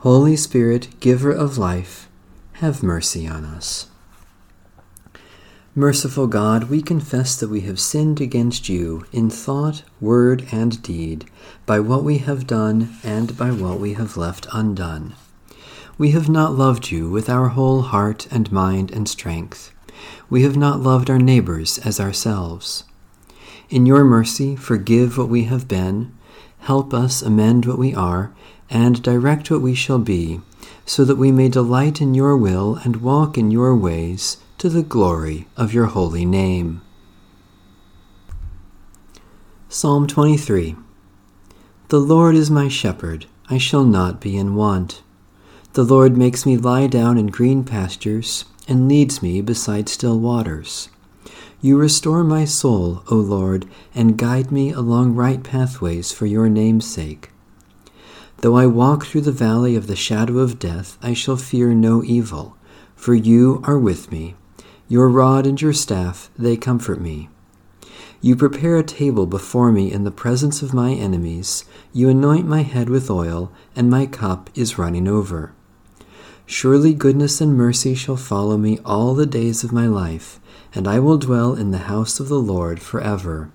Holy Spirit, giver of life, have mercy on us. Merciful God, we confess that we have sinned against you in thought, word, and deed, by what we have done and by what we have left undone. We have not loved you with our whole heart and mind and strength. We have not loved our neighbors as ourselves. In your mercy, forgive what we have been, help us amend what we are, and direct what we shall be, so that we may delight in your will and walk in your ways to the glory of your holy name. Psalm 23 The Lord is my shepherd, I shall not be in want. The Lord makes me lie down in green pastures and leads me beside still waters. You restore my soul, O Lord, and guide me along right pathways for your name's sake. Though I walk through the valley of the shadow of death, I shall fear no evil, for you are with me. Your rod and your staff, they comfort me. You prepare a table before me in the presence of my enemies. You anoint my head with oil, and my cup is running over. Surely goodness and mercy shall follow me all the days of my life, and I will dwell in the house of the Lord forever.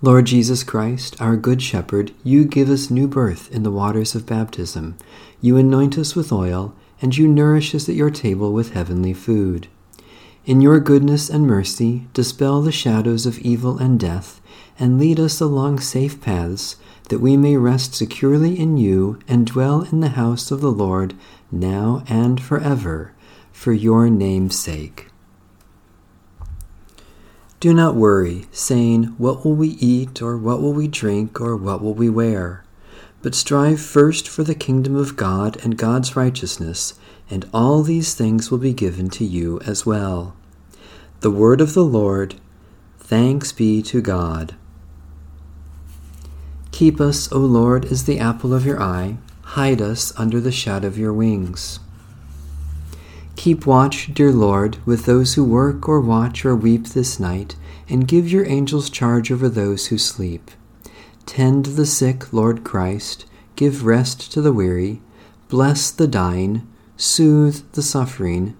Lord Jesus Christ, our Good Shepherd, you give us new birth in the waters of baptism. You anoint us with oil, and you nourish us at your table with heavenly food. In your goodness and mercy, dispel the shadows of evil and death, and lead us along safe paths, that we may rest securely in you and dwell in the house of the Lord now and forever, for your name's sake. Do not worry, saying, What will we eat, or what will we drink, or what will we wear? But strive first for the kingdom of God and God's righteousness, and all these things will be given to you as well. The word of the Lord. Thanks be to God. Keep us, O Lord, as the apple of your eye. Hide us under the shadow of your wings. Keep watch, dear Lord, with those who work or watch or weep this night, and give your angels charge over those who sleep. Tend the sick, Lord Christ, give rest to the weary, bless the dying, soothe the suffering,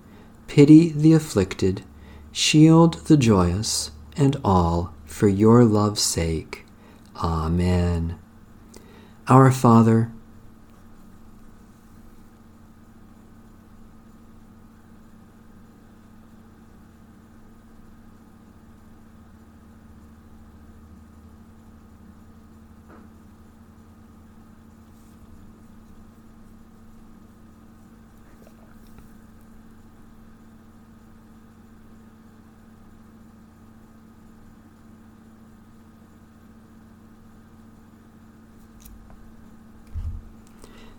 pity the afflicted, shield the joyous, and all for your love's sake. Amen. Our Father,